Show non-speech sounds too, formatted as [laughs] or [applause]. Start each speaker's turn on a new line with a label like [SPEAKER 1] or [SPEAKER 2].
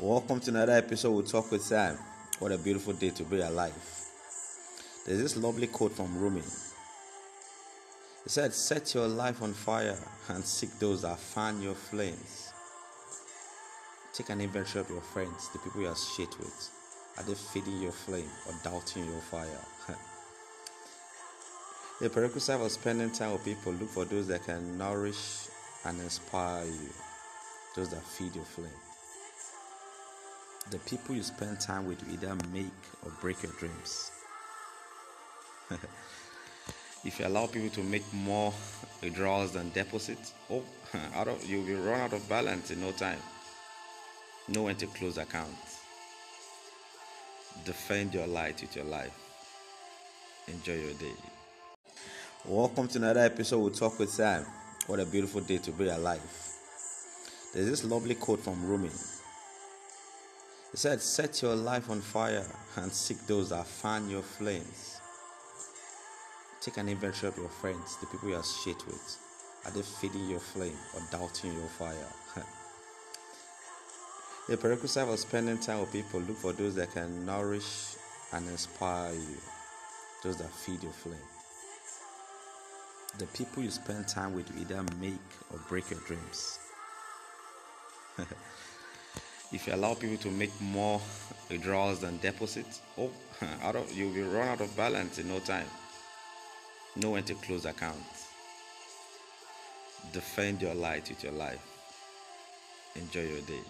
[SPEAKER 1] Welcome to another episode with Talk with Sam. What a beautiful day to be alive. There's this lovely quote from Rumi. It said, Set your life on fire and seek those that fan your flames. Take an inventory of your friends, the people you associate with. Are they feeding your flame or doubting your fire? [laughs] the prerequisite for spending time with people, look for those that can nourish and inspire you, those that feed your flame. The people you spend time with will either make or break your dreams. [laughs] if you allow people to make more withdrawals than deposits, oh, [laughs] out of you'll be run out of balance in no time. Know when to close accounts. Defend your light with your life. Enjoy your day. Welcome to another episode with Talk with Sam. What a beautiful day to be alive. There's this lovely quote from Rumi. It said, Set your life on fire and seek those that fan your flames. Take an inventory of your friends, the people you are shit with. Are they feeding your flame or doubting your fire? [laughs] the prerequisite for spending time with people, look for those that can nourish and inspire you, those that feed your flame. The people you spend time with either make or break your dreams. [laughs] if you allow people to make more withdrawals than deposits, oh, [laughs] out of you'll be run out of balance in no time. Know when to close accounts. Defend your light with your life. Enjoy your day.